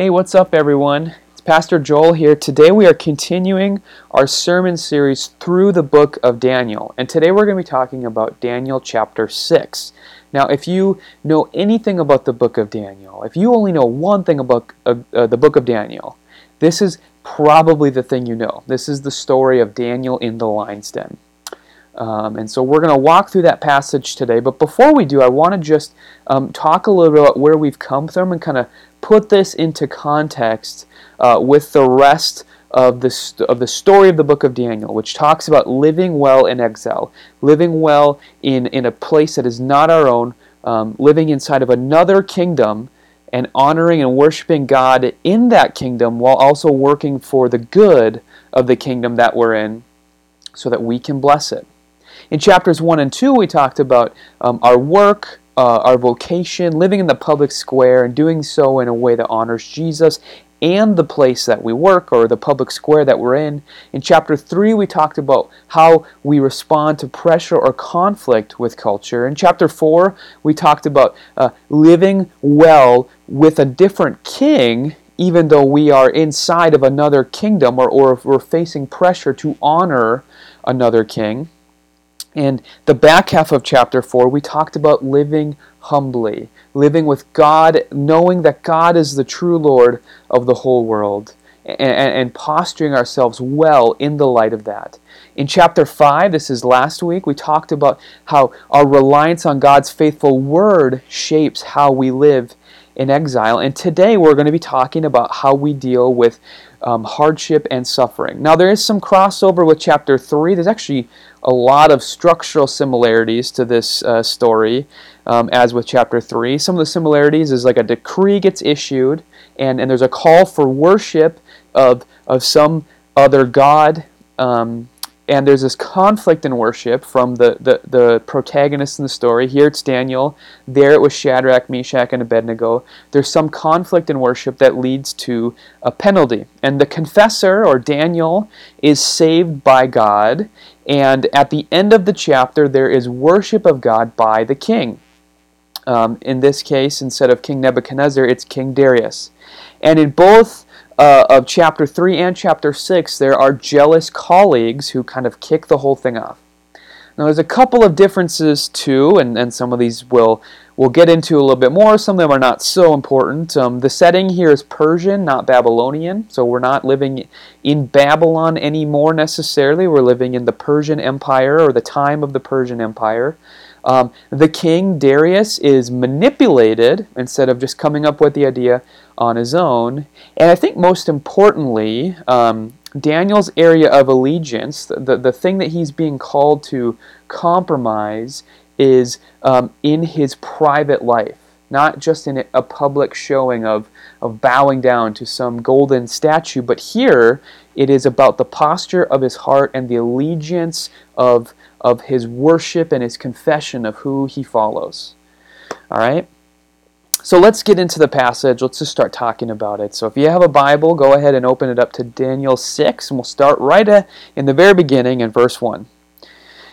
Hey, what's up, everyone? It's Pastor Joel here. Today we are continuing our sermon series through the book of Daniel. And today we're going to be talking about Daniel chapter 6. Now, if you know anything about the book of Daniel, if you only know one thing about uh, uh, the book of Daniel, this is probably the thing you know. This is the story of Daniel in the lion's den. Um, and so we're going to walk through that passage today. But before we do, I want to just um, talk a little bit about where we've come from and kind of put this into context uh, with the rest of the, st- of the story of the book of Daniel, which talks about living well in exile, living well in, in a place that is not our own, um, living inside of another kingdom, and honoring and worshiping God in that kingdom while also working for the good of the kingdom that we're in so that we can bless it. In chapters 1 and 2, we talked about um, our work, uh, our vocation, living in the public square, and doing so in a way that honors Jesus and the place that we work or the public square that we're in. In chapter 3, we talked about how we respond to pressure or conflict with culture. In chapter 4, we talked about uh, living well with a different king. Even though we are inside of another kingdom, or, or if we're facing pressure to honor another king. And the back half of chapter 4, we talked about living humbly, living with God, knowing that God is the true Lord of the whole world, and, and, posturing ourselves well in the light of that. In chapter 5, this is last week, we talked about how our reliance on God's faithful word shapes how we live in exile. And today we're going to be talking about how we deal with um, hardship and suffering. Now, there is some crossover with chapter 3. There's actually a lot of structural similarities to this uh, story, um, as with chapter 3. Some of the similarities is like a decree gets issued, and, and there's a call for worship of, of some other god. Um, and there's this conflict in worship from the, the, the protagonists in the story. Here it's Daniel. There it was Shadrach, Meshach, and Abednego. There's some conflict in worship that leads to a penalty. And the confessor, or Daniel, is saved by God. And at the end of the chapter, there is worship of God by the king. Um, in this case, instead of King Nebuchadnezzar, it's King Darius. And in both uh, of chapter 3 and chapter 6, there are jealous colleagues who kind of kick the whole thing off. Now, there's a couple of differences too, and, and some of these we'll, we'll get into a little bit more. Some of them are not so important. Um, the setting here is Persian, not Babylonian, so we're not living in Babylon anymore necessarily. We're living in the Persian Empire or the time of the Persian Empire. Um, the king, Darius, is manipulated instead of just coming up with the idea on his own. And I think most importantly, um, Daniel's area of allegiance, the, the thing that he's being called to compromise, is um, in his private life, not just in a public showing of, of bowing down to some golden statue, but here it is about the posture of his heart and the allegiance of, of his worship and his confession of who he follows. All right? So let's get into the passage. Let's just start talking about it. So if you have a Bible, go ahead and open it up to Daniel 6, and we'll start right in the very beginning in verse 1.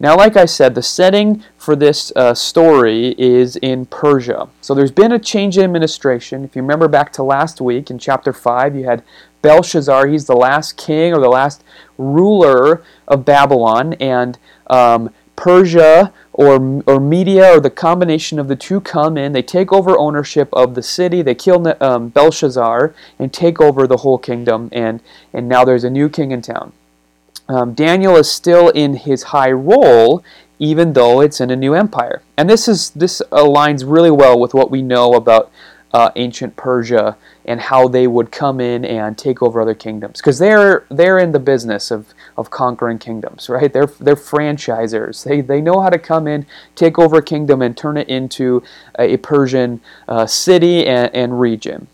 Now, like I said, the setting for this uh, story is in Persia. So there's been a change in administration. If you remember back to last week in chapter 5, you had Belshazzar. He's the last king or the last ruler of Babylon. And um, Persia or, or Media or the combination of the two come in. They take over ownership of the city. They kill um, Belshazzar and take over the whole kingdom. And, and now there's a new king in town. Um, Daniel is still in his high role, even though it's in a new empire. And this is this aligns really well with what we know about uh, ancient Persia and how they would come in and take over other kingdoms. Because they're they're in the business of, of conquering kingdoms right? They're they're franchisers. They they know how to come in take over a kingdom and turn it into a, Persian uh, city and, and region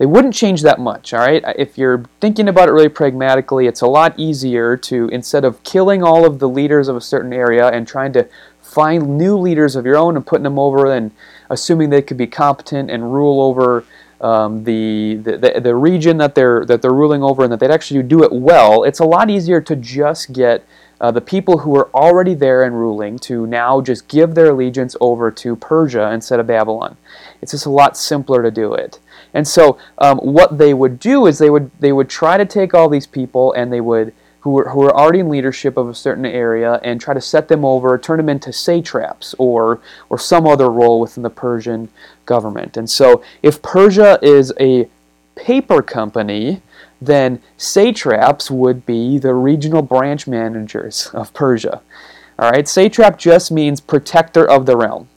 they wouldn't change that much, all right? If you're thinking about it really pragmatically, it's a lot easier to, instead of killing all of the leaders of a certain area and trying to find new leaders of your own and putting them over and assuming they could be competent and rule over um, the, the, the region that they're that they're ruling over and that they'd actually do it well, it's a lot easier to just get uh, the people who are already there and ruling to now just give their allegiance over to Persia instead of Babylon. It's just a lot simpler to do it. And so, um, what they would do is they would they would try to take all these people and they would who were, who are already in leadership of a certain area and try to set them over, turn them into satraps or, or some other role within the Persian government. And so if Persia is a paper company, then satraps would be the regional branch managers of Persia. All right, satrap just means protector of the realm.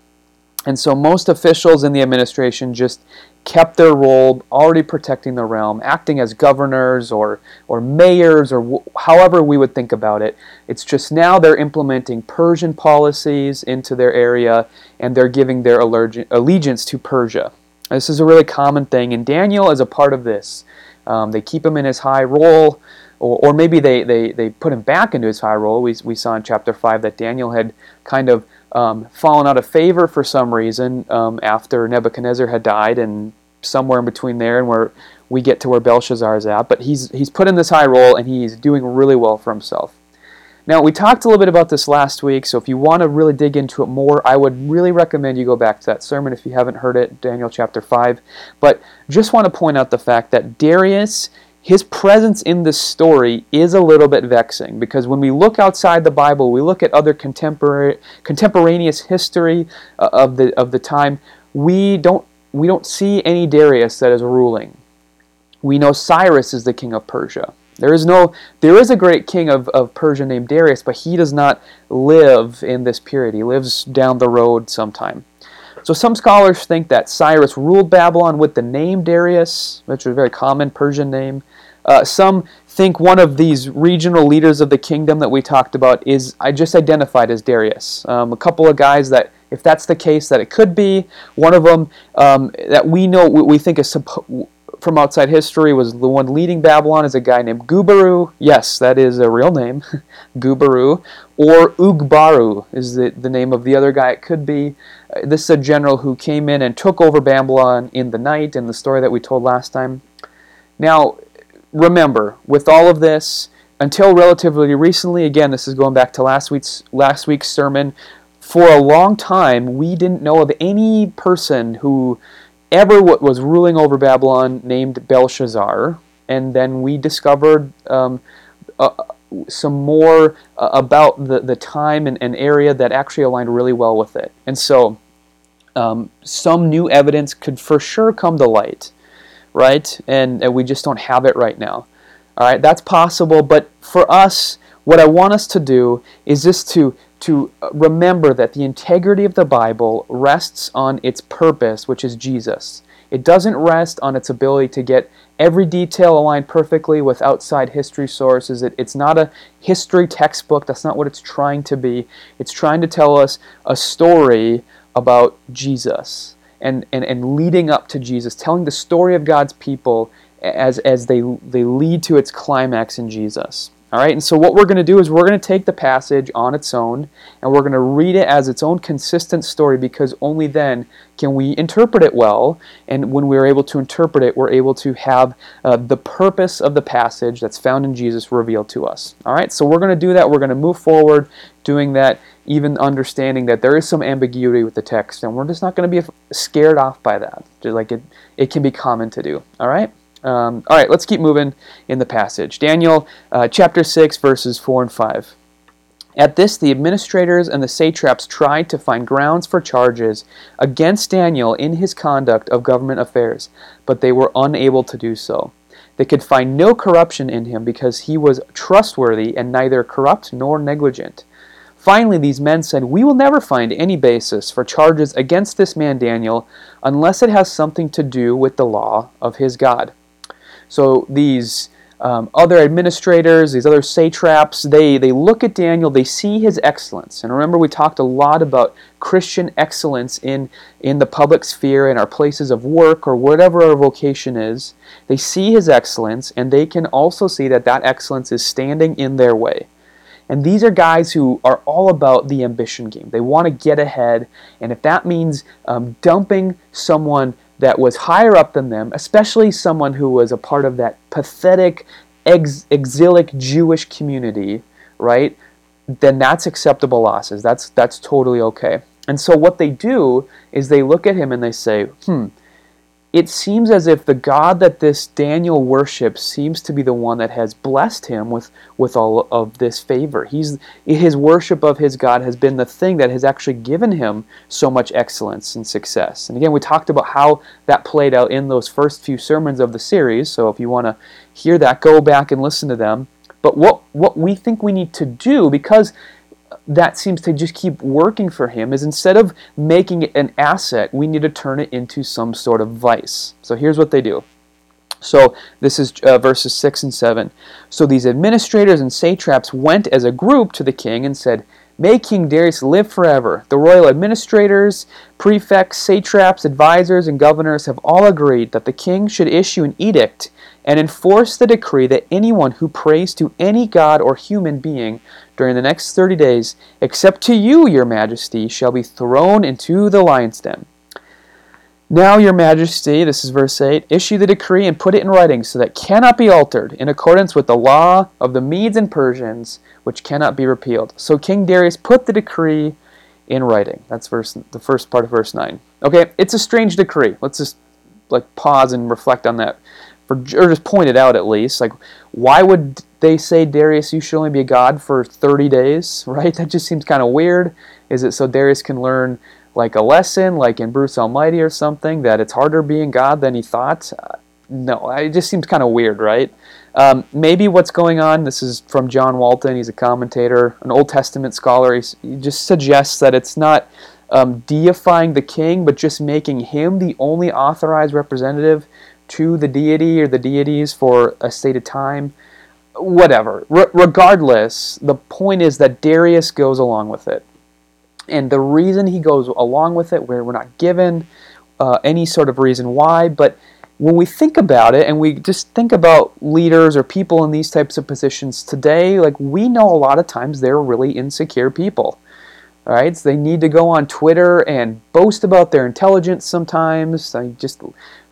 And so most officials in the administration just kept their role already protecting the realm, acting as governors or, or mayors or w- however we would think about it. It's just now they're implementing Persian policies into their area and they're giving their allegiance to Persia. This is a really common thing, and Daniel is a part of this. Um, they keep him in his high role, or, or maybe they, they, they put him back into his high role. We, we saw in chapter 5 that Daniel had kind of um, fallen out of favor for some reason um, after Nebuchadnezzar had died, and somewhere in between there and where we get to where Belshazzar is at. But he's he's put in this high role and he's doing really well for himself. Now we talked a little bit about this last week, so if you want to really dig into it more, I would really recommend you go back to that sermon if you haven't heard it, Daniel chapter five. But just want to point out the fact that Darius his presence in this story is a little bit vexing because when we look outside the Bible, we look at other contemporary, contemporaneous history uh, of the of the time. We don't we don't see any Darius that is ruling. We know Cyrus is the king of Persia. There is no there is a great king of, of Persia named Darius, but he does not live in this period. He lives down the road sometime. So some scholars think that Cyrus ruled Babylon with the name Darius, which is a very common Persian name. Uh, some think one of these regional leaders of the kingdom that we talked about is I just identified as Darius. Um, a couple of guys that, if that's the case, that it could be. One of them um, that we know, we think is from outside history was the one leading Babylon is a guy named Gubaru. Yes, that is a real name, Gubaru. Or Ugbaru is the, the name of the other guy. It could be. Uh, this is a general who came in and took over Babylon in the night in the story that we told last time. Now, remember, with all of this, until relatively recently, again, this is going back to last week's last week's sermon. For a long time, we didn't know of any person who ever what was ruling over Babylon named Belshazzar, and then we discovered um, uh, some more uh, about the, the time and, and, area that actually aligned really well with it. And so, um, some new evidence could for sure come to light right? And, and we just don't have it right now. All right, that's possible, but for us, what I want us to do is just to to remember that the integrity of the Bible rests on its purpose, which is Jesus. It doesn't rest on its ability to get every detail aligned perfectly with outside history sources. It, it's not a history textbook. That's not what it's trying to be. It's trying to tell us a story about Jesus and, and, and leading up to Jesus, telling the story of God's people as, as they, they lead to its climax in Jesus. All right, and so what we're going to do is we're going to take the passage on its own and we're going to read it as its own consistent story because only then can we interpret it well. And when we're able to interpret it, we're able to have uh, the purpose of the passage that's found in Jesus revealed to us. All right, so we're going to do that. We're going to move forward doing that, even understanding that there is some ambiguity with the text, and we're just not going to be scared off by that. Like it, it can be common to do. All right. Um, all right, let's keep moving in the passage. Daniel uh, chapter 6, verses 4 and 5. At this, the administrators and the satraps tried to find grounds for charges against Daniel in his conduct of government affairs, but they were unable to do so. They could find no corruption in him because he was trustworthy and neither corrupt nor negligent. Finally, these men said, We will never find any basis for charges against this man Daniel unless it has something to do with the law of his God. So these um, other administrators, these other satraps, they, they look at Daniel, they see his excellence. And remember, we talked a lot about Christian excellence in, in the public sphere, in our places of work, or whatever our vocation is. They see his excellence, and they can also see that that excellence is standing in their way. And these are guys who are all about the ambition game. They want to get ahead, and if that means um, dumping someone that was higher up than them, especially someone who was a part of that pathetic, ex- exilic Jewish community, right? Then that's acceptable losses. That's that's totally okay. And so what they do is they look at him and they say, "Hmm, it seems as if the God that this Daniel worships seems to be the one that has blessed him with, with all of this favor. He's, his worship of his God has been the thing that has actually given him so much excellence and success. And again, we talked about how that played out in those first few sermons of the series. So if you want to hear that, go back and listen to them. But what, what we think we need to do, because that seems to just keep working for him is instead of making it an asset, we need to turn it into some sort of vice. So here's what they do. So this is uh, verses 6 and 7. So these administrators and satraps went as a group to the king and said, May King Darius live forever. The royal administrators, prefects, satraps, advisors, and governors have all agreed that the king should issue an edict and enforce the decree that anyone who prays to any god or human being during the next thirty days, except to you, your majesty, shall be thrown into the lion's den. Now, your majesty, this is verse 8, issue the decree and put it in writing so that cannot be altered, in accordance with the law of the Medes and Persians, which cannot be repealed. So King Darius put the decree in writing. That's verse the first part of verse 9. Okay, it's a strange decree. Let's just like pause and reflect on that for or just point it out at least. Like, why would they say Darius, you should only be a god for 30 days, right? That just seems kind of weird. Is it so Darius can learn like a lesson, like in Bruce Almighty or something, that it's harder being God than he thought? Uh, no, it just seems kind of weird, right? Um, maybe what's going on, this is from John Walton, he's a commentator, an Old Testament scholar, he's, he just suggests that it's not um, deifying the king, but just making him the only authorized representative to the deity or the deities for a stated time. Whatever. R- regardless, the point is that Darius goes along with it. And the reason he goes along with it, where we're not given uh, any sort of reason why, but when we think about it and we just think about leaders or people in these types of positions today, like we know a lot of times they're really insecure people. Right, so they need to go on Twitter and boast about their intelligence sometimes. I just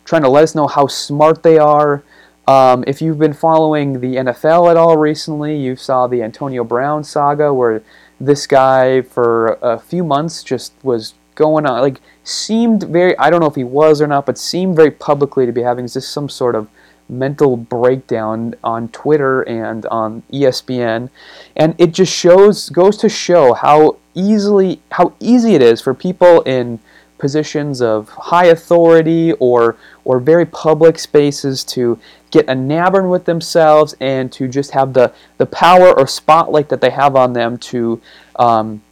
trying to let us know how smart they are. Um, if you've been following the NFL at all recently, you saw the Antonio Brown saga where this guy for a few months just was going on, like, seemed very, I don't know if he was or not, but seemed very publicly to be having just some sort of mental breakdown on Twitter and on ESPN. And it just shows, goes to show how easily, how easy it is for people in positions of high authority or or very public spaces to get enamored with themselves and to just have the, the power or spotlight that they have on them to um,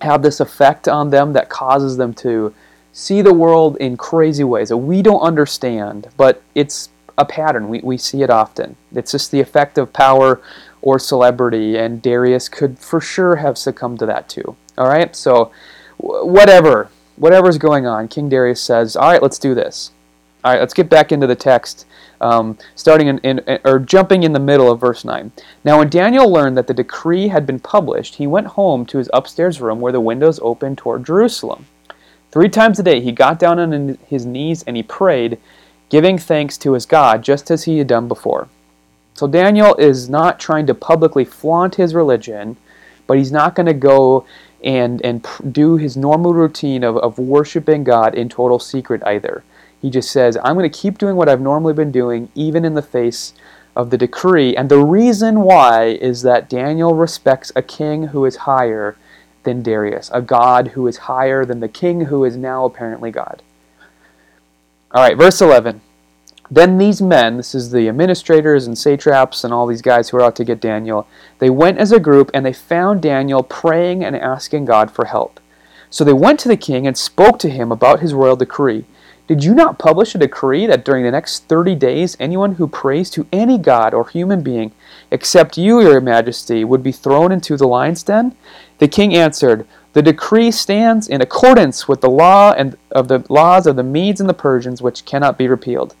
have this effect on them that causes them to see the world in crazy ways that we don't understand, but it's a pattern. We, we see it often. It's just the effect of power or celebrity, and Darius could for sure have succumbed to that too. All right, so whatever whatever's going on, King Darius says, "All right, let's do this." All right, let's get back into the text, um, starting in, in, or jumping in the middle of verse nine. Now, when Daniel learned that the decree had been published, he went home to his upstairs room where the windows opened toward Jerusalem. Three times a day he got down on his knees and he prayed, giving thanks to his God, just as he had done before. So Daniel is not trying to publicly flaunt his religion, but he's not going to go and and do his normal routine of, of worshiping God in total secret either. He just says, I'm going to keep doing what I've normally been doing, even in the face of the decree. And the reason why is that Daniel respects a king who is higher than Darius, a God who is higher than the king who is now apparently God. All right, verse 11. Then these men, this is the administrators and satraps and all these guys who are out to get Daniel, they went as a group and they found Daniel praying and asking God for help. So they went to the king and spoke to him about his royal decree. Did you not publish a decree that during the next thirty days anyone who prays to any god or human being, except you, your majesty, would be thrown into the lion's den? The king answered, The decree stands in accordance with the law and of the laws of the Medes and the Persians, which cannot be repealed.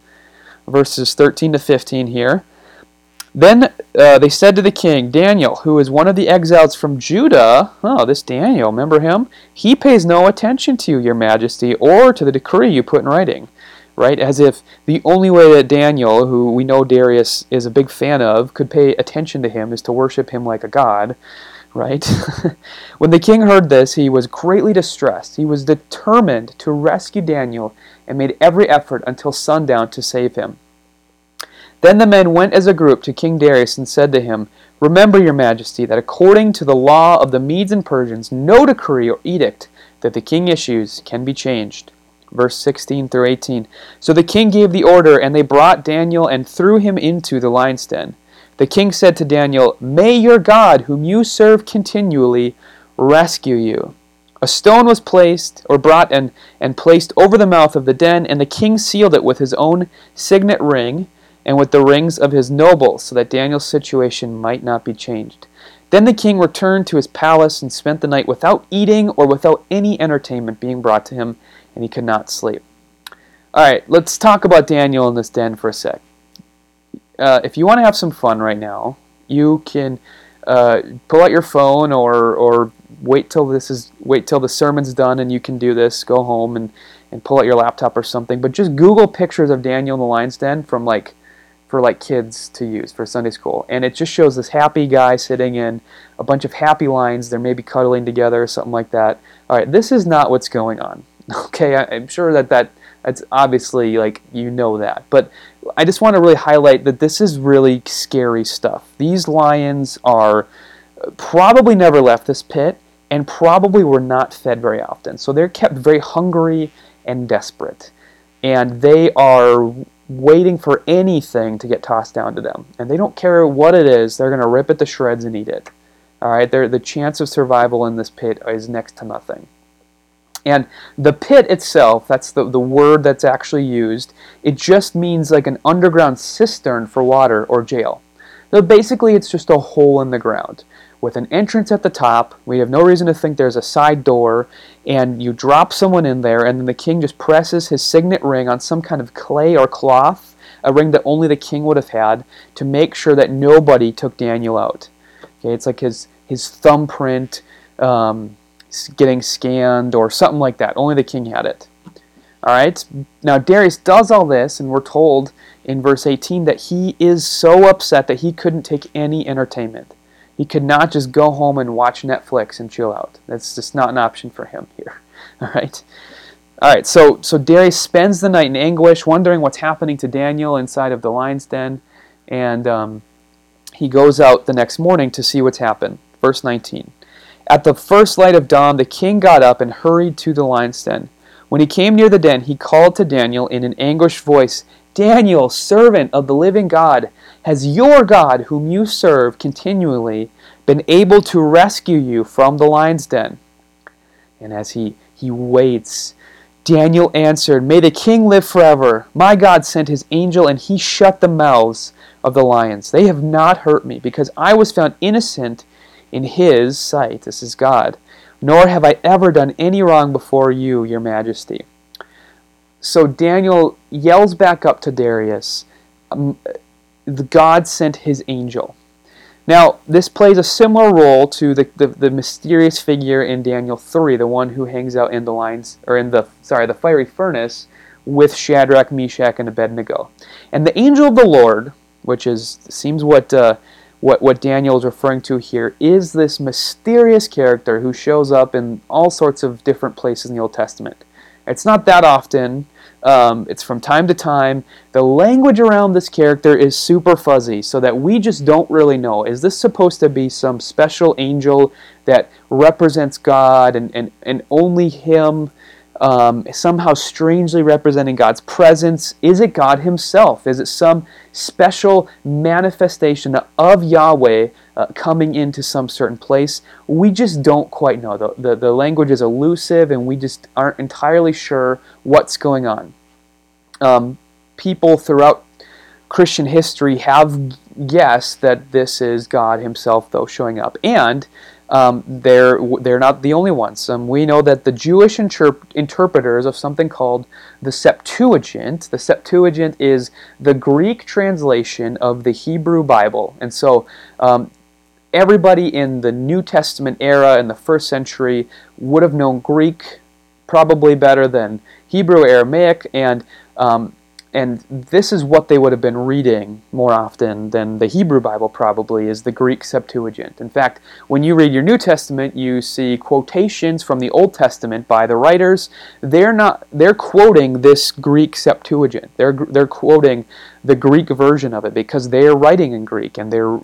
Verses 13 to 15 here. Then uh, they said to the king, Daniel, who is one of the exiles from Judah, oh, this Daniel, remember him? He pays no attention to you, your majesty, or to the decree you put in writing. Right? As if the only way that Daniel, who we know Darius is a big fan of, could pay attention to him is to worship him like a god. Right? when the king heard this, he was greatly distressed. He was determined to rescue Daniel and made every effort until sundown to save him. Then the men went as a group to King Darius and said to him, Remember, your majesty, that according to the law of the Medes and Persians, no decree or edict that the king issues can be changed. Verse 16 through 18. So the king gave the order, and they brought Daniel and threw him into the lion's den. The king said to Daniel, May your God, whom you serve continually, rescue you. A stone was placed, or brought and, and placed over the mouth of the den, and the king sealed it with his own signet ring and with the rings of his nobles, so that Daniel's situation might not be changed. Then the king returned to his palace and spent the night without eating or without any entertainment being brought to him, and he could not sleep. All right, let's talk about Daniel in this den for a sec. Uh, if you want to have some fun right now, you can uh, pull out your phone or or wait till this is wait till the sermon's done and you can do this. Go home and and pull out your laptop or something. But just Google pictures of Daniel in the lion's den from like for like kids to use for Sunday school. And it just shows this happy guy sitting in a bunch of happy lines. They're maybe cuddling together or something like that. All right, this is not what's going on. Okay, I, am sure that, that that's obviously like you know that. But I just want to really highlight that this is really scary stuff. These lions are uh, probably never left this pit and probably were not fed very often. So they're kept very hungry and desperate. And they are waiting for anything to get tossed down to them. And they don't care what it is, they're going to rip it to shreds and eat it. All right, they're, the chance of survival in this pit is next to nothing. And the pit itself, that's the, the word that's actually used, it just means like an underground cistern for water or jail. So basically, it's just a hole in the ground with an entrance at the top. We have no reason to think there's a side door, and you drop someone in there, and then the king just presses his signet ring on some kind of clay or cloth, a ring that only the king would have had, to make sure that nobody took Daniel out. Okay, it's like his his thumbprint um, getting scanned or something like that. Only the king had it. All right. Now Darius does all this, and we're told in verse 18 that he is so upset that he couldn't take any entertainment. He could not just go home and watch Netflix and chill out. That's just not an option for him here. All right. All right. So so Darius spends the night in anguish, wondering what's happening to Daniel inside of the lion's den, and um, he goes out the next morning to see what's happened. Verse 19. At the first light of dawn, the king got up and hurried to the lion's den. When he came near the den, he called to Daniel in an anguished voice, Daniel, servant of the living God, has your God, whom you serve continually, been able to rescue you from the lion's den? And as he, he waits, Daniel answered, May the king live forever. My God sent his angel, and he shut the mouths of the lions. They have not hurt me, because I was found innocent in his sight. This is God. Nor have I ever done any wrong before you, your majesty. So Daniel yells back up to Darius, um, God sent his angel. Now, this plays a similar role to the, the, the, mysterious figure in Daniel 3, the one who hangs out in the lines, or in the, sorry, the fiery furnace with Shadrach, Meshach, and Abednego. And the angel of the Lord, which is, seems what, uh, what, what Daniel is referring to here, is this mysterious character who shows up in all sorts of different places in the Old Testament. It's not that often. Um, it's from time to time. The language around this character is super fuzzy, so that we just don't really know. Is this supposed to be some special angel that represents God and, and, and only Him? Um, somehow strangely representing God's presence? Is it God Himself? Is it some special manifestation of Yahweh uh, coming into some certain place? We just don't quite know. The, the, the language is elusive and we just aren't entirely sure what's going on. um, people throughout Christian history have guessed that this is God Himself, though, showing up. And um, they're they're not the only ones. Um, we know that the Jewish interp- interpreters of something called the Septuagint. The Septuagint is the Greek translation of the Hebrew Bible, and so um, everybody in the New Testament era in the first century would have known Greek probably better than Hebrew, Aramaic, and um, and this is what they would have been reading more often than the Hebrew Bible probably is the Greek Septuagint. In fact, when you read your New Testament, you see quotations from the Old Testament by the writers. They're not they're quoting this Greek Septuagint. They're they're quoting the Greek version of it because they're writing in Greek and they're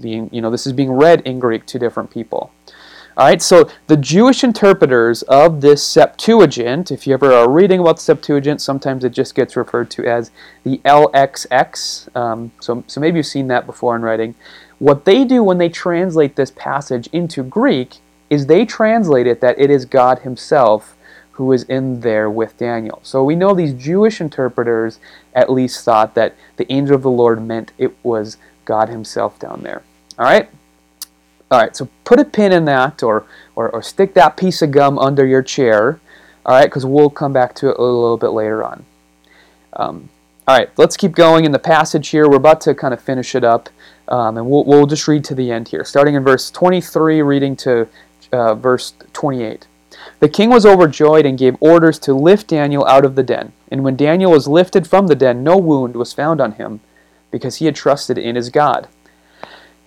being you know this is being read in Greek to different people. All right, so the Jewish interpreters of this Septuagint, if you ever are reading about the Septuagint, sometimes it just gets referred to as the LXX. Um, so, so maybe you've seen that before in writing. What they do when they translate this passage into Greek is they translate it that it is God Himself who is in there with Daniel. So we know these Jewish interpreters at least thought that the angel of the Lord meant it was God Himself down there. All right? All right, so put a pin in that or, or, or stick that piece of gum under your chair, all right, because we'll come back to it a little, bit later on. Um, all right, let's keep going in the passage here. We're about to kind of finish it up, um, and we'll, we'll just read to the end here, starting in verse 23, reading to uh, verse 28. The king was overjoyed and gave orders to lift Daniel out of the den. And when Daniel was lifted from the den, no wound was found on him, because he had trusted in his God.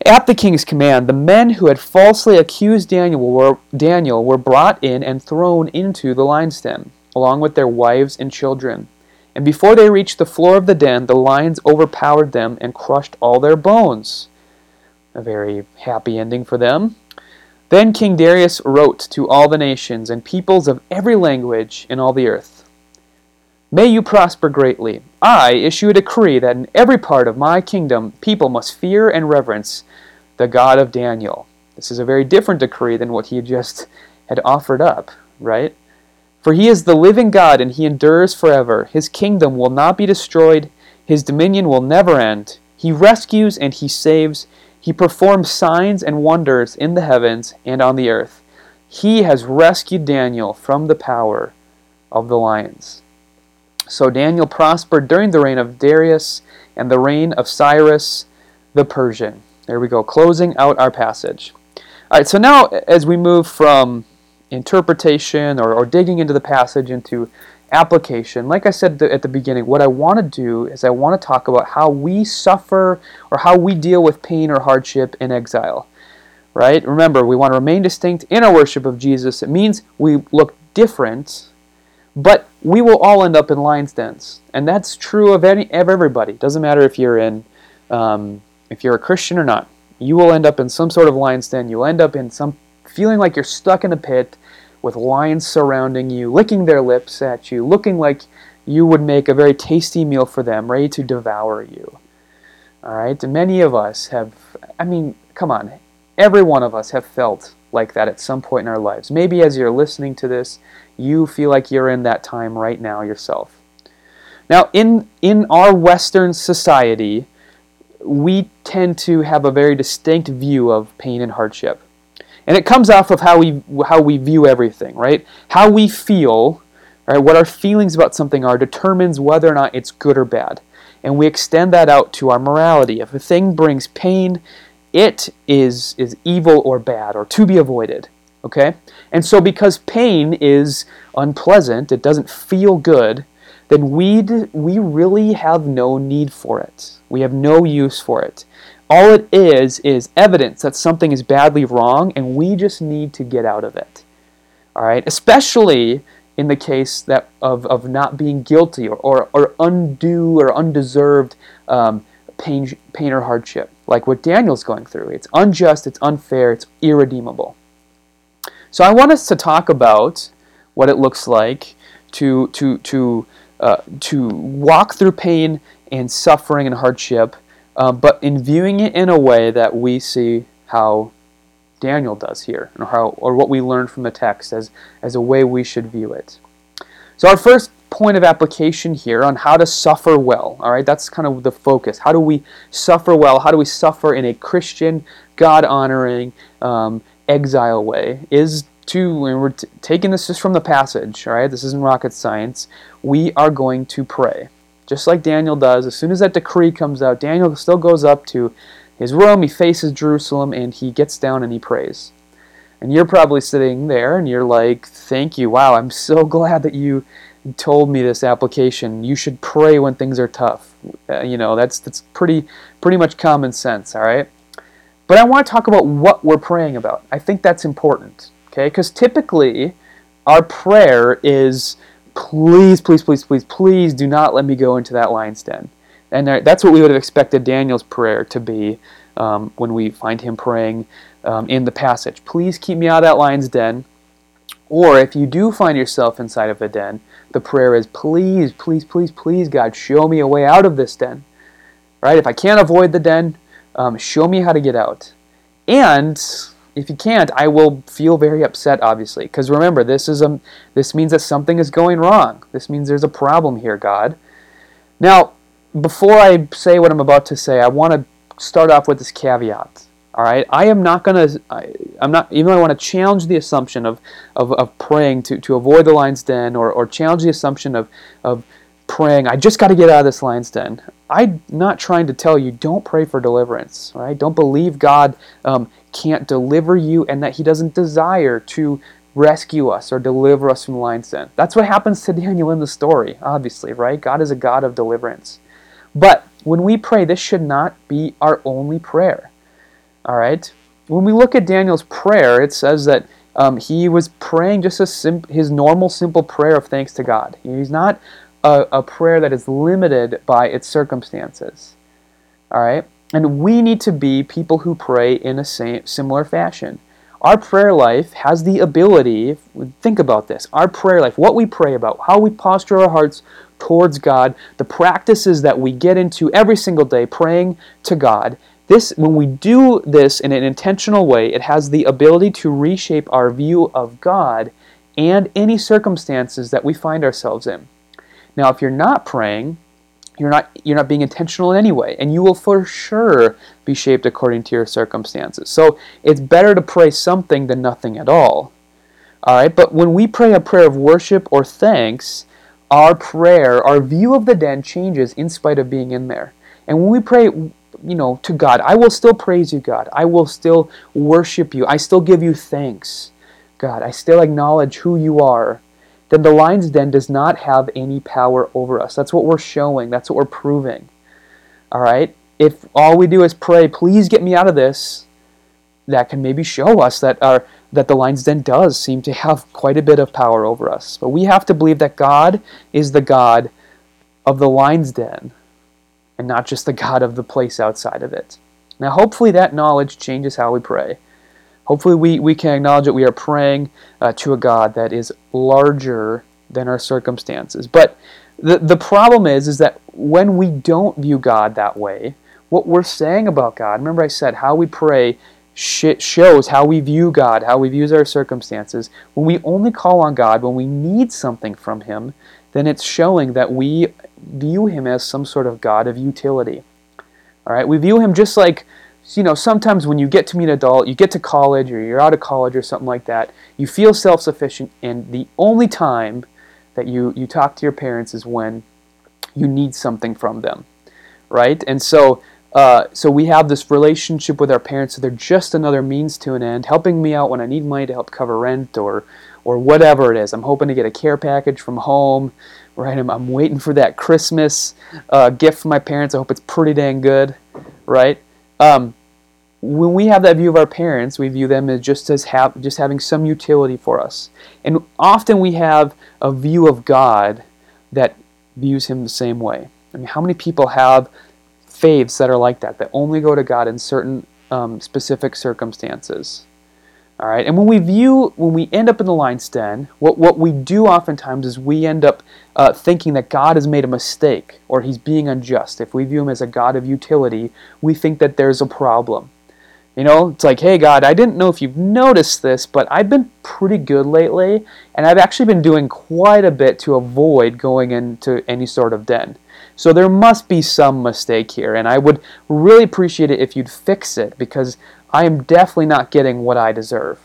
At the king's command, the men who had falsely accused Daniel were, Daniel were brought in and thrown into the lion's den, along with their wives and children. And before they reached the floor of the den, the lions overpowered them and crushed all their bones. A very happy ending for them. Then King Darius wrote to all the nations and peoples of every language in all the earth May you prosper greatly. I issue a decree that in every part of my kingdom people must fear and reverence the God of Daniel. This is a very different decree than what he just had offered up, right? For he is the living God and he endures forever. His kingdom will not be destroyed, his dominion will never end. He rescues and he saves. He performs signs and wonders in the heavens and on the earth. He has rescued Daniel from the power of the lions. So Daniel prospered during the reign of Darius and the reign of Cyrus the Persian. There we go, closing out our passage. All right, so now as we move from interpretation or, or digging into the passage into application, like I said at the beginning, what I want to do is I want to talk about how we suffer or how we deal with pain or hardship in exile. Right? Remember, we want to remain distinct in our worship of Jesus. It means we look different but we will all end up in lion's dens, and that's true of any of everybody. Doesn't matter if you're in, um, if you're a Christian or not. You will end up in some sort of lion's den. You'll end up in some feeling like you're stuck in a pit with lions surrounding you, licking their lips at you, looking like you would make a very tasty meal for them, ready to devour you. All right, and many of us have. I mean, come on, every one of us have felt like that at some point in our lives. Maybe as you're listening to this, you feel like you're in that time right now yourself. Now, in, in our Western society, we tend to have a very distinct view of pain and hardship. And it comes off of how we, how we view everything, right? How we feel, right? What our feelings about something are determines whether or not it's good or bad. And we extend that out to our morality. If a thing brings pain, it is, is evil or bad or to be avoided. Okay? And so, because pain is unpleasant, it doesn't feel good, then we we really have no need for it. We have no use for it. All it is is evidence that something is badly wrong, and we just need to get out of it. All right? Especially in the case that of, of not being guilty or, or, or undue or undeserved um, pain, pain or hardship, like what Daniel's going through. It's unjust, it's unfair, it's irredeemable. So I want us to talk about what it looks like to to to uh, to walk through pain and suffering and hardship, uh, but in viewing it in a way that we see how Daniel does here, or how or what we learn from the text as as a way we should view it. So our first point of application here on how to suffer well. All right, that's kind of the focus. How do we suffer well? How do we suffer in a Christian, God honoring, um, exile way? Is to, and we're t- taking this just from the passage, all right? This isn't rocket science. We are going to pray. Just like Daniel does. As soon as that decree comes out, Daniel still goes up to his room, he faces Jerusalem, and he gets down and he prays. And you're probably sitting there and you're like, thank you. Wow, I'm so glad that you told me this application. You should pray when things are tough. Uh, you know, that's, that's pretty, pretty much common sense, all right? But I want to talk about what we're praying about. I think that's important. Okay, because typically our prayer is, please, please, please, please, please do not let me go into that lion's den. And that's what we would have expected Daniel's prayer to be um, when we find him praying um, in the passage. Please keep me out of that lion's den. Or if you do find yourself inside of a den, the prayer is, please, please, please, please, God, show me a way out of this den. Right? If I can't avoid the den, um, show me how to get out. And if you can't, I will feel very upset, obviously, because remember, this is a this means that something is going wrong. This means there's a problem here, God. Now, before I say what I'm about to say, I want to start off with this caveat. All right, I am not gonna. I, am not even though I want to challenge the assumption of, of, of praying to, to avoid the lion's den, or, or challenge the assumption of of praying. I just got to get out of this lion's den. I'm not trying to tell you don't pray for deliverance. Right? Don't believe God um, can't deliver you and that he doesn't desire to rescue us or deliver us from the lion's den. That's what happens to Daniel in the story, obviously, right? God is a God of deliverance. But when we pray, this should not be our only prayer. All right? When we look at Daniel's prayer, it says that um, he was praying just a sim- his normal, simple prayer of thanks to God. He's not a, a prayer that is limited by its circumstances. All right? And we need to be people who pray in a same, similar fashion. Our prayer life has the ability, think about this, our prayer life, what we pray about, how we posture our hearts towards God, the practices that we get into every single day praying to God. This when we do this in an intentional way, it has the ability to reshape our view of God and any circumstances that we find ourselves in. Now, if you're not praying, you're not you're not being intentional in any way and you will for sure be shaped according to your circumstances. So it's better to pray something than nothing at all. All right? But when we pray a prayer of worship or thanks our prayer our view of the den changes in spite of being in there. And when we pray you know to god i will still praise you god. I will still worship you. I still give you thanks god. I still acknowledge who you are then the lion's den does not have any power over us. That's what we're showing. That's what we're proving. All right? If all we do is pray, please get me out of this, that can maybe show us that our that the lion's den does seem to have quite a bit of power over us. But we have to believe that God is the God of the lion's den and not just the God of the place outside of it. Now, hopefully, that knowledge changes how we pray. Hopefully, we, we can acknowledge that we are praying uh, to a God that is larger than our circumstances. But the, the problem is, is that when we don't view God that way, what we're saying about God, remember I said how we pray shows how we view God, how we view our circumstances. When we only call on God when we need something from Him, then it's showing that we view Him as some sort of God of utility. All right, we view Him just like you know, sometimes when you get to be an adult, you get to college or you're out of college or something like that, you feel self sufficient, and the only time that you, you talk to your parents is when you need something from them, right? And so, uh, so we have this relationship with our parents, so they're just another means to an end, helping me out when I need money to help cover rent or, or whatever it is. I'm hoping to get a care package from home, right? I'm, I'm waiting for that Christmas uh, gift from my parents. I hope it's pretty dang good, right? Um, when we have that view of our parents, we view them as just as have, just having some utility for us. And often we have a view of God that views him the same way. I mean, how many people have faiths that are like that, that only go to God in certain um, specific circumstances? All right, and when we view, when we end up in the lion's den, what, what we do oftentimes is we end up uh, thinking that God has made a mistake or he's being unjust. If we view him as a God of utility, we think that there's a problem. You know, it's like, hey, God, I didn't know if you've noticed this, but I've been pretty good lately, and I've actually been doing quite a bit to avoid going into any sort of den. So there must be some mistake here, and I would really appreciate it if you'd fix it because I am definitely not getting what I deserve.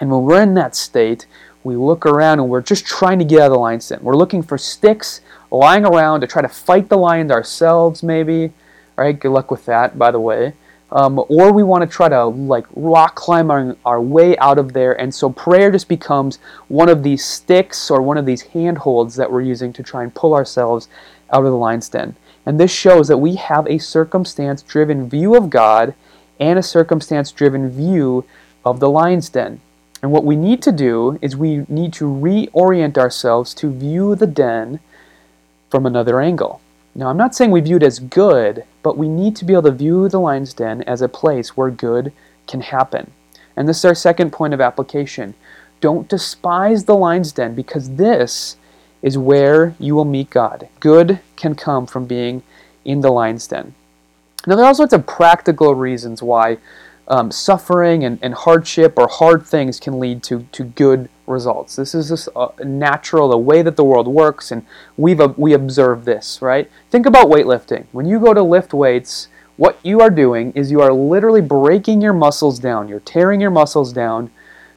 And when we're in that state, we look around and we're just trying to get out of the lion's den. We're looking for sticks lying around to try to fight the lions ourselves, maybe. All right, good luck with that, by the way. Um, or we want to try to like rock climb our, our way out of there. And so prayer just becomes one of these sticks or one of these handholds that we're using to try and pull ourselves out of the lion's den. And this shows that we have a circumstance driven view of God and a circumstance driven view of the lion's den. And what we need to do is we need to reorient ourselves to view the den from another angle. Now, I'm not saying we view it as good, but we need to be able to view the lion's den as a place where good can happen. And this is our second point of application. Don't despise the lion's den because this is where you will meet God. Good can come from being in the lion's den. Now, there are all sorts of practical reasons why um, suffering and, and hardship or hard things can lead to, to good results. This is just uh, natural, the way that the world works, and we've we observe this, right? Think about weightlifting. When you go to lift weights, what you are doing is you are literally breaking your muscles down. You're tearing your muscles down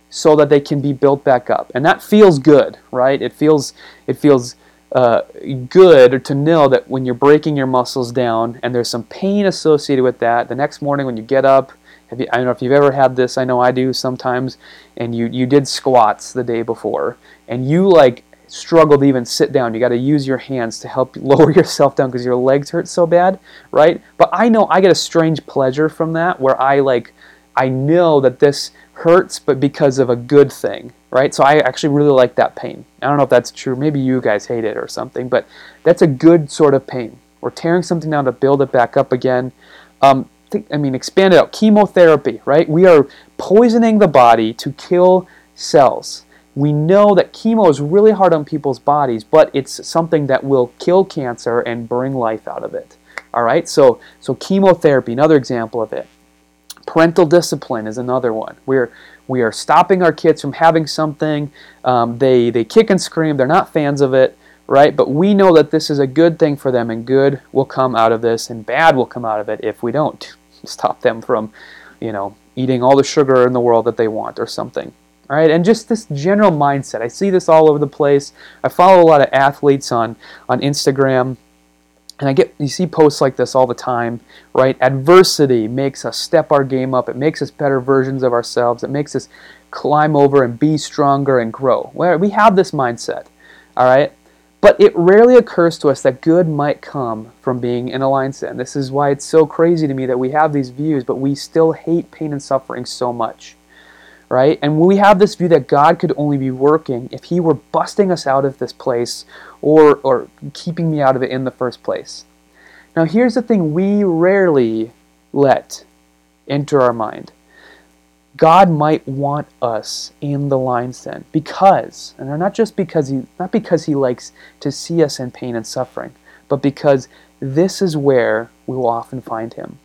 so that they can be built back up, and that feels good, right? It feels it feels uh, good to know that when you're breaking your muscles down and there's some pain associated with that, the next morning when you get up you, I don't know if you've ever had this. I know I do sometimes. And you you did squats the day before, and you like struggle to even sit down. You got to use your hands to help lower yourself down because your legs hurt so bad, right? But I know I get a strange pleasure from that where I like I know that this hurts, but because of a good thing, right? So I actually really like that pain. I don't know if that's true. Maybe you guys hate it or something, but that's a good sort of pain. We're tearing something down to build it back up again. Um, think, I mean, expand it out. Chemotherapy, right? We are poisoning the body to kill cells. We know that chemo is really hard on people's bodies, but it's something that will kill cancer and bring life out of it. All right, so so chemotherapy, another example of it. Parental discipline is another one. We're we are stopping our kids from having something. Um, they they kick and scream. They're not fans of it right? But we know that this is a good thing for them, and good will come out of this, and bad will come out of it if we don't stop them from, you know, eating all the sugar in the world that they want or something. All right, and just this general mindset. I see this all over the place. I follow a lot of athletes on on Instagram, and I get you see posts like this all the time, right? Adversity makes us step our game up. It makes us better versions of ourselves. It makes us climb over and be stronger and grow. Where we have this mindset, all right. But it rarely occurs to us that good might come from being in a den. This is why it's so crazy to me that we have these views, but we still hate pain and suffering so much. Right? And we have this view that God could only be working if He were busting us out of this place or, or keeping me out of it in the first place. Now, here's the thing we rarely let enter our mind. God might want us in the lion's den because, and not just because he, not because he likes to see us in pain and suffering, but because this is where we will often find him.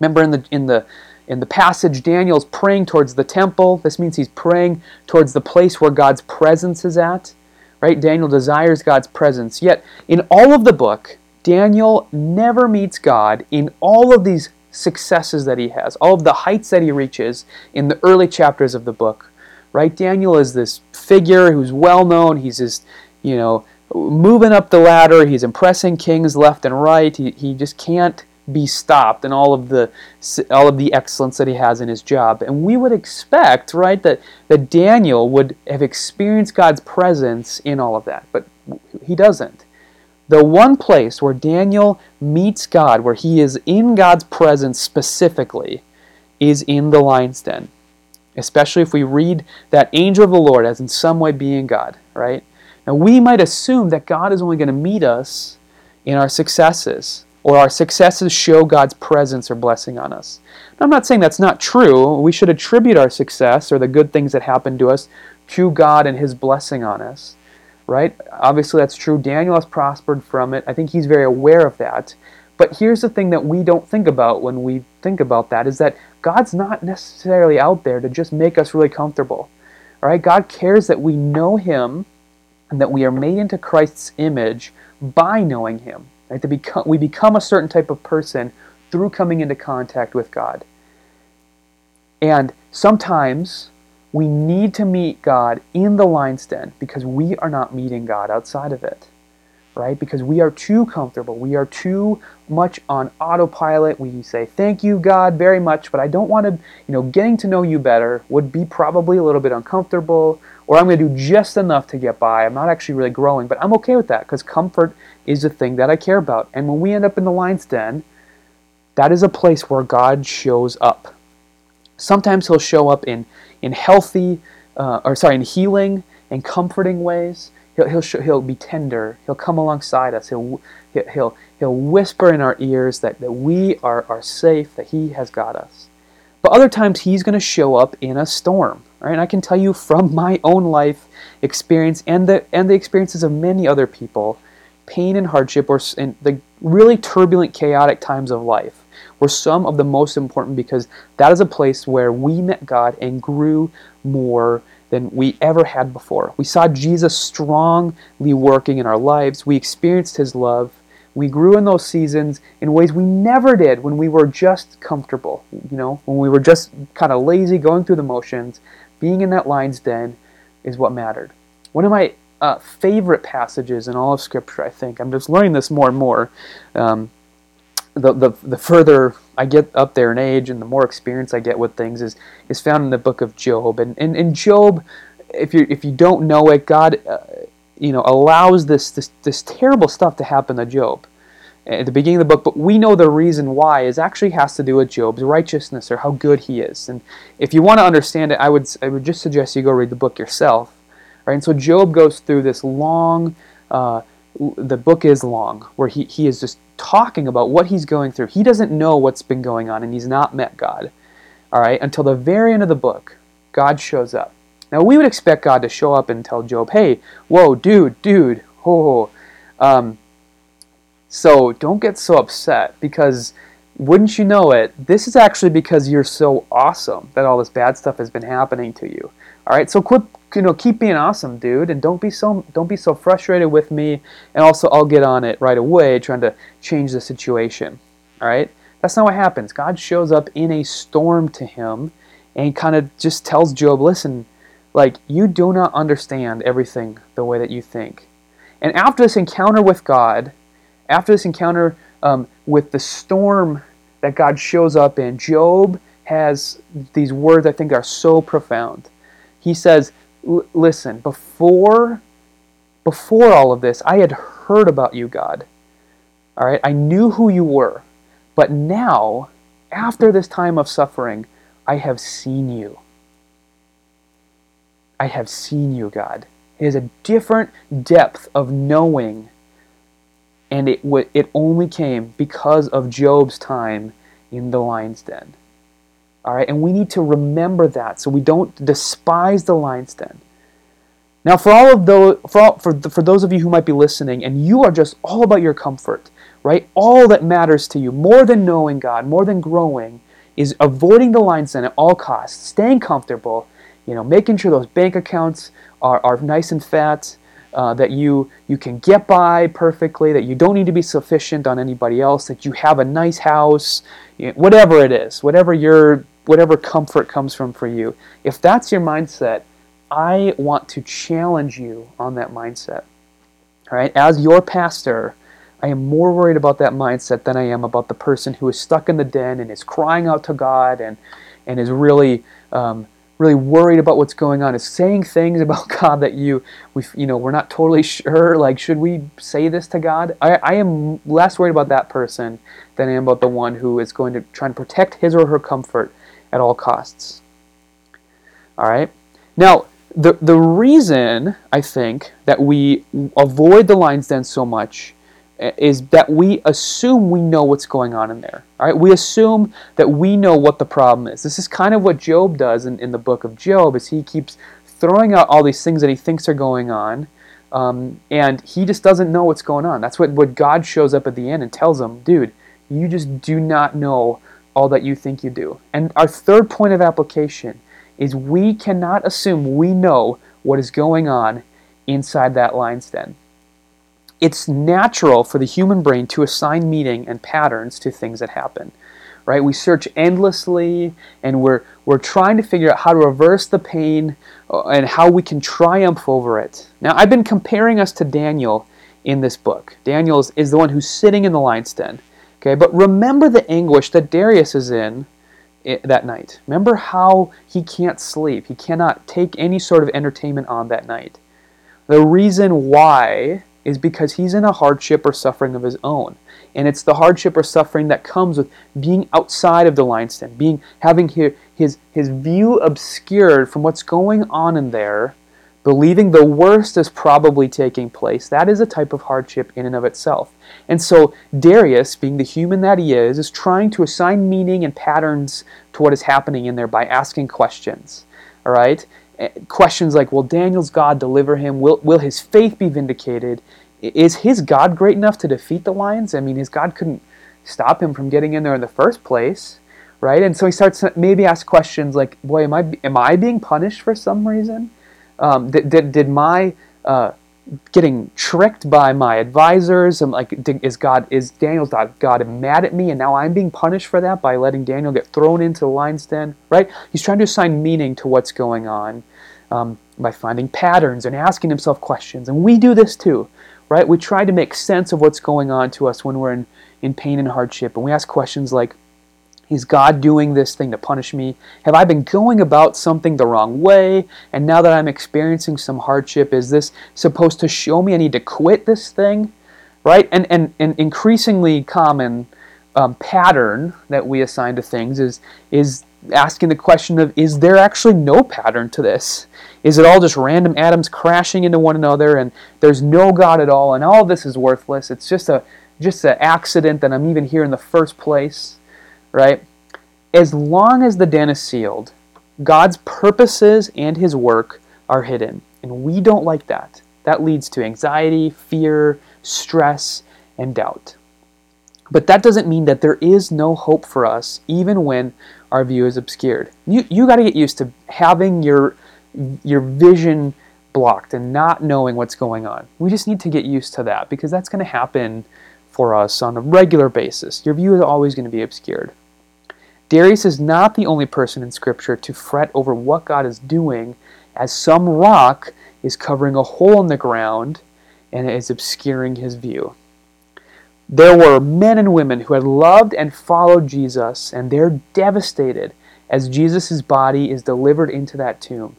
Remember in the in the in the passage, Daniel's praying towards the temple. This means he's praying towards the place where God's presence is at. Right? Daniel desires God's presence. Yet in all of the book, Daniel never meets God in all of these successes that he has, all of the heights that he reaches in the early chapters of the book. Right? Daniel is this figure who's well known. He's just, you know, moving up the ladder. He's impressing kings left and right. He, he just can't be stopped and all of the all of the excellence that he has in his job. And we would expect, right, that that Daniel would have experienced God's presence in all of that, but he doesn't. The one place where Daniel meets God, where he is in God's presence specifically, is in the lion's den. Especially if we read that angel of the Lord as in some way being God, right? Now we might assume that God is only going to meet us in our successes, or our successes show God's presence or blessing on us. Now, I'm not saying that's not true. We should attribute our success or the good things that happen to us to God and His blessing on us right? Obviously, that's true. Daniel has prospered from it. I think he's very aware of that. But here's the thing that we don't think about when we think about that is that God's not necessarily out there to just make us really comfortable. All right? God cares that we know him and that we are made into Christ's image by knowing him. Right? Become, we become a certain type of person through coming into contact with God. And sometimes we need to meet God in the lion's den because we are not meeting God outside of it. Right? Because we are too comfortable. We are too much on autopilot. We say, Thank you, God, very much, but I don't want to, you know, getting to know you better would be probably a little bit uncomfortable, or I'm going to do just enough to get by. I'm not actually really growing, but I'm okay with that because comfort is the thing that I care about. And when we end up in the lion's den, that is a place where God shows up. Sometimes He'll show up in in healthy, uh, or sorry, in healing and comforting ways. He'll, he'll, he'll be tender. He'll come alongside us. He'll, he'll, he'll whisper in our ears that, that we are, are safe, that He has got us. But other times He's going to show up in a storm. Right? And I can tell you from my own life experience and the, and the experiences of many other people, pain and hardship or in the really turbulent, chaotic times of life were some of the most important because that is a place where we met God and grew more than we ever had before. We saw Jesus strongly working in our lives. We experienced his love. We grew in those seasons in ways we never did when we were just comfortable, you know, when we were just kind of lazy, going through the motions. Being in that lion's den is what mattered. One of my uh, favorite passages in all of Scripture, I think, I'm just learning this more and more. Um, the, the, the further I get up there in age and the more experience I get with things is, is found in the book of Job. And in, in Job, if you if you don't know it, God, uh, you know, allows this, this this terrible stuff to happen to Job at the beginning of the book. But we know the reason why is actually has to do with Job's righteousness or how good he is. And if you want to understand it, I would I would just suggest you go read the book yourself. Right. And so Job goes through this long. Uh, the book is long, where he, he is just talking about what he's going through. He doesn't know what's been going on, and he's not met God. All right, until the very end of the book, God shows up. Now, we would expect God to show up and tell Job, hey, whoa, dude, dude, oh. Um, so don't get so upset because wouldn't you know it, this is actually because you're so awesome that all this bad stuff has been happening to you. All right, so quit you know, keep being awesome, dude, and don't be so don't be so frustrated with me. And also, I'll get on it right away, trying to change the situation. All right, that's not what happens. God shows up in a storm to him, and kind of just tells Job, "Listen, like you do not understand everything the way that you think." And after this encounter with God, after this encounter um, with the storm that God shows up in, Job has these words I think are so profound. He says, L- listen, before before all of this, I had heard about you, God. All right, I knew who you were. But now, after this time of suffering, I have seen you. I have seen you, God. It is a different depth of knowing, and it, w- it only came because of Job's time in the lion's den. All right, and we need to remember that so we don't despise the lion's den. Now, for all of those, for, all, for, for those of you who might be listening, and you are just all about your comfort, right? All that matters to you, more than knowing God, more than growing, is avoiding the lion's den at all costs, staying comfortable, you know, making sure those bank accounts are, are nice and fat, uh, that you you can get by perfectly, that you don't need to be sufficient on anybody else, that you have a nice house, you know, whatever it is, whatever your whatever comfort comes from for you. If that's your mindset, I want to challenge you on that mindset. All right, as your pastor, I am more worried about that mindset than I am about the person who is stuck in the den and is crying out to God and and is really um, really worried about what's going on, is saying things about God that you we you know we're not totally sure. Like, should we say this to God? I, I am less worried about that person than I am about the one who is going to try and protect his or her comfort at all costs. All right. Now, the the reason I think that we avoid the lion's den so much eh, is that we assume we know what's going on in there. All right, we assume that we know what the problem is. This is kind of what Job does in, in the book of Job, is he keeps throwing out all these things that he thinks are going on, um, and he just doesn't know what's going on. That's what, what God shows up at the end and tells him, dude, You just do not know all that you think you do. And our third point of application is we cannot assume we know what is going on inside that lion's den. It's natural for the human brain to assign meaning and patterns to things that happen. Right? We search endlessly and we're we're trying to figure out how to reverse the pain uh, and how we can triumph over it. Now, I've been comparing us to Daniel in this book. Daniel is, is the one who's sitting in the lion's den. Okay, but remember the anguish that Darius is in that night. Remember how he can't sleep. He cannot take any sort of entertainment on that night. The reason why is because he's in a hardship or suffering of his own. And it's the hardship or suffering that comes with being outside of the lion's den, being having his, his, his view obscured from what's going on in there believing the worst is probably taking place, that is a type of hardship in and of itself. And so Darius, being the human that he is, is trying to assign meaning and patterns to what is happening in there by asking questions. All right? Eh, questions like, will Daniel's God deliver him? Will, will his faith be vindicated? Is his God great enough to defeat the lions? I mean, his God couldn't stop him from getting in there in the first place, right? And so he starts to maybe ask questions like, boy, am I, am I being punished for some reason? Um, did, did, did my uh, getting tricked by my advisors? I'm like, is God is Daniel's God, God mad at me, and now I'm being punished for that by letting Daniel get thrown into the lion's den? Right? He's trying to assign meaning to what's going on um, by finding patterns and asking himself questions, and we do this too, right? We try to make sense of what's going on to us when we're in in pain and hardship, and we ask questions like, is God doing this thing to punish me? Have I been going about something the wrong way? And now that I'm experiencing some hardship, is this supposed to show me I need to quit this thing? Right? And and an increasingly common um, pattern that we assign to things is is asking the question of is there actually no pattern to this? Is it all just random atoms crashing into one another and there's no God at all and all this is worthless? It's just a just an accident that I'm even here in the first place right? As long as the den is sealed, God's purposes and his work are hidden. And we don't like that. That leads to anxiety, fear, stress, and doubt. But that doesn't mean that there is no hope for us, even when our view is obscured. You, you got to get used to having your, your vision blocked and not knowing what's going on. We just need to get used to that because that's going to happen for us on a regular basis. Your view is always going to be obscured. Darius is not the only person in Scripture to fret over what God is doing, as some rock is covering a hole in the ground and is obscuring his view. There were men and women who had loved and followed Jesus, and they're devastated as Jesus' body is delivered into that tomb.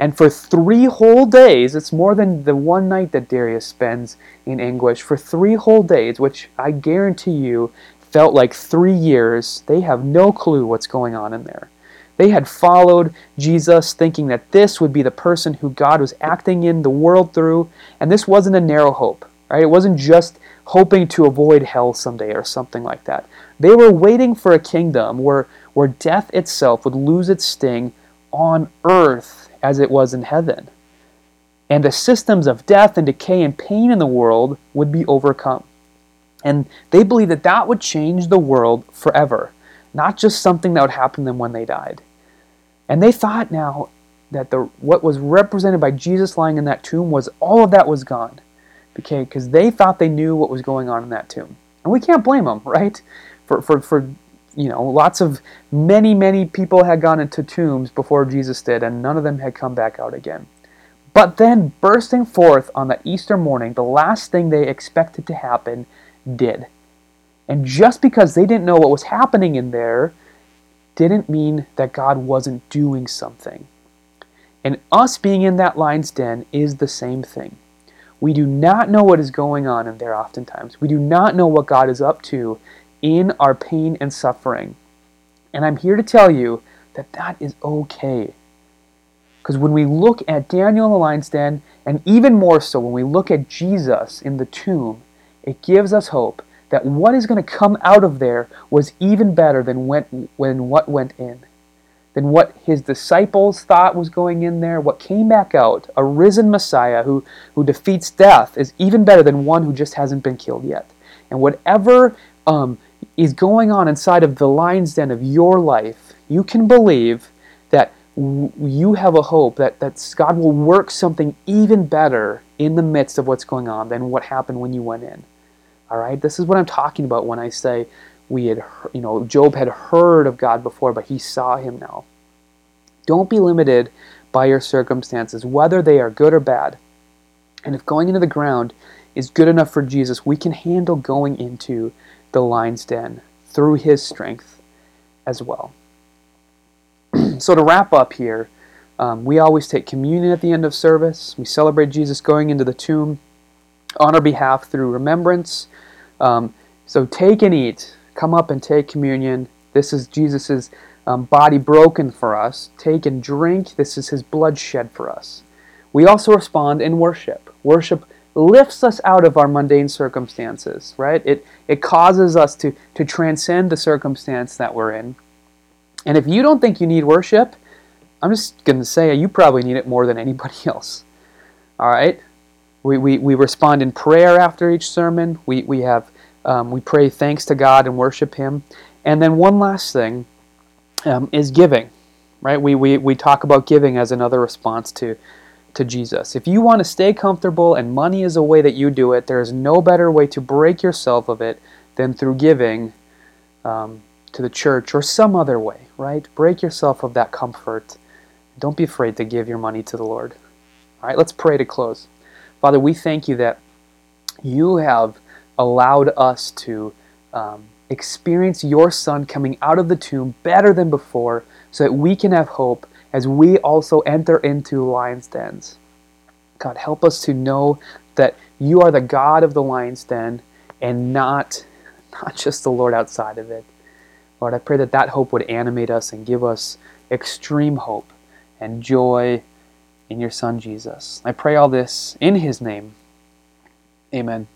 And for three whole days, it's more than the one night that Darius spends in anguish. For three whole days, which I guarantee you felt like three years, they have no clue what's going on in there. They had followed Jesus thinking that this would be the person who God was acting in the world through, and this wasn't a narrow hope, right? It wasn't just hoping to avoid hell someday or something like that. They were waiting for a kingdom where, where death itself would lose its sting on earth as it was in heaven. And the systems of death and decay and pain in the world would be overcome. And they believed that that would change the world forever, not just something that would happen to them when they died. And they thought now that the what was represented by Jesus lying in that tomb was all of that was gone. Okay, because they thought they knew what was going on in that tomb. And we can't blame them, right? For, for, for you know, lots of many, many people had gone into tombs before Jesus did, and none of them had come back out again. But then, bursting forth on the Easter morning, the last thing they expected to happen did. And just because they didn't know what was happening in there didn't mean that God wasn't doing something. And us being in that lion's den is the same thing. We do not know what is going on in there oftentimes. We do not know what God is up to in our pain and suffering. And I'm here to tell you that that is okay. Because when we look at Daniel in the lion's den, and even more so when we look at Jesus in the tomb, it gives us hope that what is going to come out of there was even better than when, when what went in. Than what his disciples thought was going in there, what came back out, a risen Messiah who, who defeats death, is even better than one who just hasn't been killed yet. And whatever um, is going on inside of the lion's den of your life, you can believe that w- you have a hope that, that God will work something even better in the midst of what's going on than what happened when you went in. All right? This is what I'm talking about when I say we had, you know, Job had heard of God before, but he saw him now. Don't be limited by your circumstances, whether they are good or bad. And if going into the ground is good enough for Jesus, we can handle going into the lion's den through his strength as well. so, to wrap up here, um, we always take communion at the end of service. We celebrate Jesus going into the tomb on our behalf through remembrance. Um, so, take and eat. Come up and take communion. This is Jesus' um, body broken for us. Take and drink. This is his blood shed for us. We also respond in worship. Worship lifts us out of our mundane circumstances, right? It, it causes us to, to transcend the circumstance that we're in. And if you don't think you need worship, I'm just going to say you probably need it more than anybody else. All right? We, we, we respond in prayer after each sermon. We, we, have, um, we pray thanks to God and worship Him. And then one last thing um, is giving, right? We, we, we talk about giving as another response to, to Jesus. If you want to stay comfortable and money is a way that you do it, there is no better way to break yourself of it than through giving um, to the church or some other way, right? Break yourself of that comfort. Don't be afraid to give your money to the Lord. All right, let's pray to close. Father, we thank you that you have allowed us to um, experience your Son coming out of the tomb better than before so that we can have hope as we also enter into lion's dens. God, help us to know that you are the God of the lion's den and not, not just the Lord outside of it. Lord, I pray that that hope would animate us and give us extreme hope and joy in your Son Jesus. I pray all this in his name. Amen.